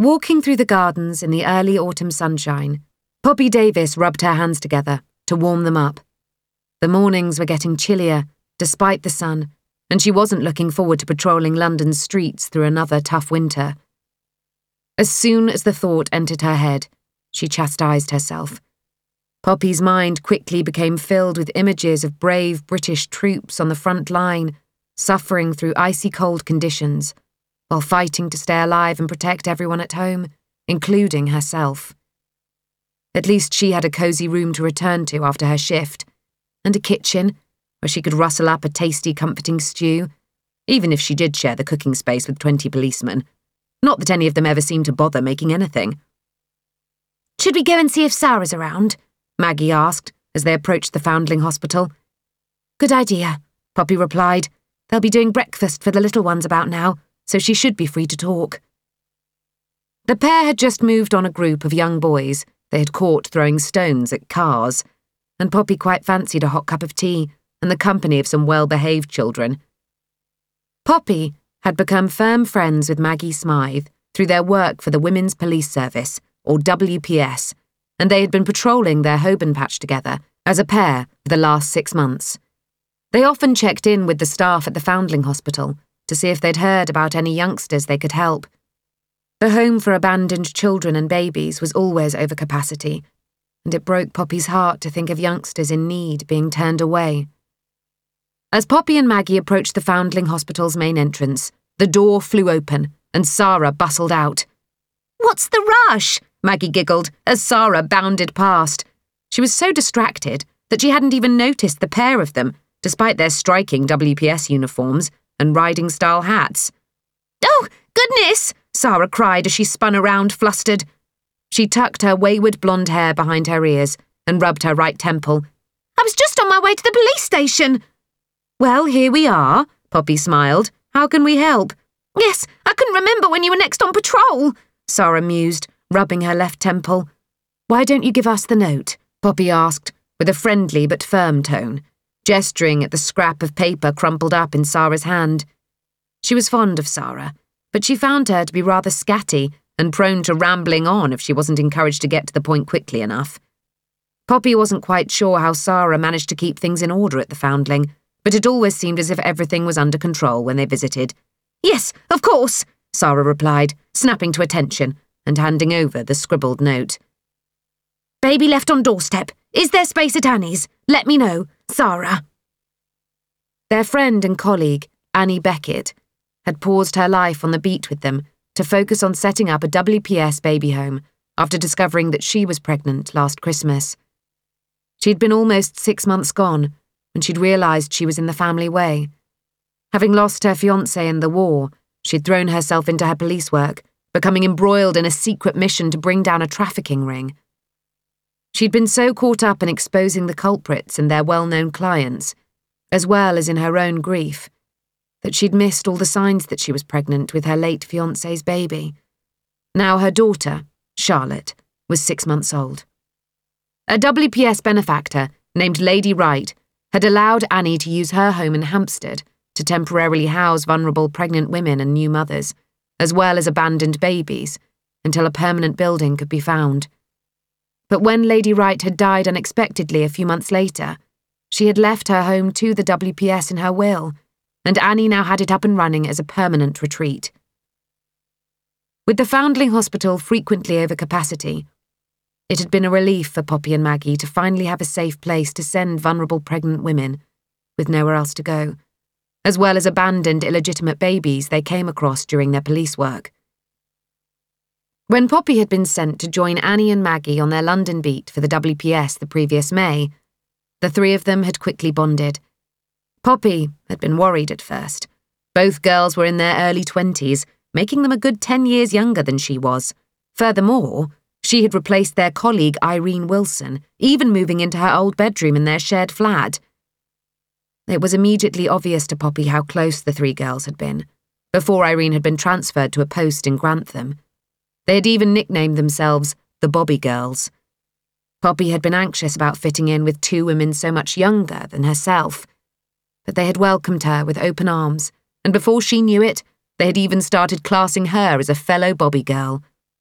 Walking through the gardens in the early autumn sunshine, Poppy Davis rubbed her hands together to warm them up. The mornings were getting chillier, despite the sun, and she wasn't looking forward to patrolling London's streets through another tough winter. As soon as the thought entered her head, she chastised herself. Poppy's mind quickly became filled with images of brave British troops on the front line, suffering through icy cold conditions while fighting to stay alive and protect everyone at home, including herself. At least she had a cosy room to return to after her shift, and a kitchen where she could rustle up a tasty, comforting stew, even if she did share the cooking space with 20 policemen. Not that any of them ever seemed to bother making anything. Should we go and see if Sarah's around? Maggie asked as they approached the Foundling Hospital. Good idea, Poppy replied. They'll be doing breakfast for the little ones about now so she should be free to talk. The pair had just moved on a group of young boys they had caught throwing stones at cars, and Poppy quite fancied a hot cup of tea and the company of some well behaved children. Poppy had become firm friends with Maggie Smythe through their work for the Women's Police Service, or WPS, and they had been patrolling their Holborn patch together as a pair for the last six months. They often checked in with the staff at the Foundling Hospital to see if they'd heard about any youngsters they could help. The home for abandoned children and babies was always over capacity, and it broke Poppy's heart to think of youngsters in need being turned away. As Poppy and Maggie approached the Foundling Hospital's main entrance, the door flew open and Sarah bustled out. What's the rush? Maggie giggled as Sarah bounded past. She was so distracted that she hadn't even noticed the pair of them, despite their striking WPS uniforms, and riding style hats. Oh, goodness! Sarah cried as she spun around, flustered. She tucked her wayward blonde hair behind her ears and rubbed her right temple. I was just on my way to the police station. Well, here we are, Poppy smiled. How can we help? Yes, I couldn't remember when you were next on patrol, Sarah mused, rubbing her left temple. Why don't you give us the note? Poppy asked, with a friendly but firm tone gesturing at the scrap of paper crumpled up in Sarah's hand. She was fond of Sarah, but she found her to be rather scatty and prone to rambling on if she wasn't encouraged to get to the point quickly enough. Poppy wasn't quite sure how Sarah managed to keep things in order at the Foundling, but it always seemed as if everything was under control when they visited. Yes, of course, Sarah replied, snapping to attention and handing over the scribbled note. Baby left on doorstep. Is there space at Annie's? Let me know. Sarah. Their friend and colleague, Annie Beckett, had paused her life on the beat with them to focus on setting up a WPS baby home after discovering that she was pregnant last Christmas. She'd been almost six months gone when she'd realised she was in the family way. Having lost her fiance in the war, she'd thrown herself into her police work, becoming embroiled in a secret mission to bring down a trafficking ring. She'd been so caught up in exposing the culprits and their well known clients, as well as in her own grief, that she'd missed all the signs that she was pregnant with her late fiance's baby. Now her daughter, Charlotte, was six months old. A WPS benefactor named Lady Wright had allowed Annie to use her home in Hampstead to temporarily house vulnerable pregnant women and new mothers, as well as abandoned babies, until a permanent building could be found. But when Lady Wright had died unexpectedly a few months later, she had left her home to the WPS in her will, and Annie now had it up and running as a permanent retreat. With the Foundling Hospital frequently over capacity, it had been a relief for Poppy and Maggie to finally have a safe place to send vulnerable pregnant women, with nowhere else to go, as well as abandoned illegitimate babies they came across during their police work. When Poppy had been sent to join Annie and Maggie on their London beat for the WPS the previous May, the three of them had quickly bonded. Poppy had been worried at first. Both girls were in their early twenties, making them a good ten years younger than she was. Furthermore, she had replaced their colleague Irene Wilson, even moving into her old bedroom in their shared flat. It was immediately obvious to Poppy how close the three girls had been, before Irene had been transferred to a post in Grantham. They had even nicknamed themselves the Bobby Girls. Poppy had been anxious about fitting in with two women so much younger than herself, but they had welcomed her with open arms, and before she knew it, they had even started classing her as a fellow Bobby girl.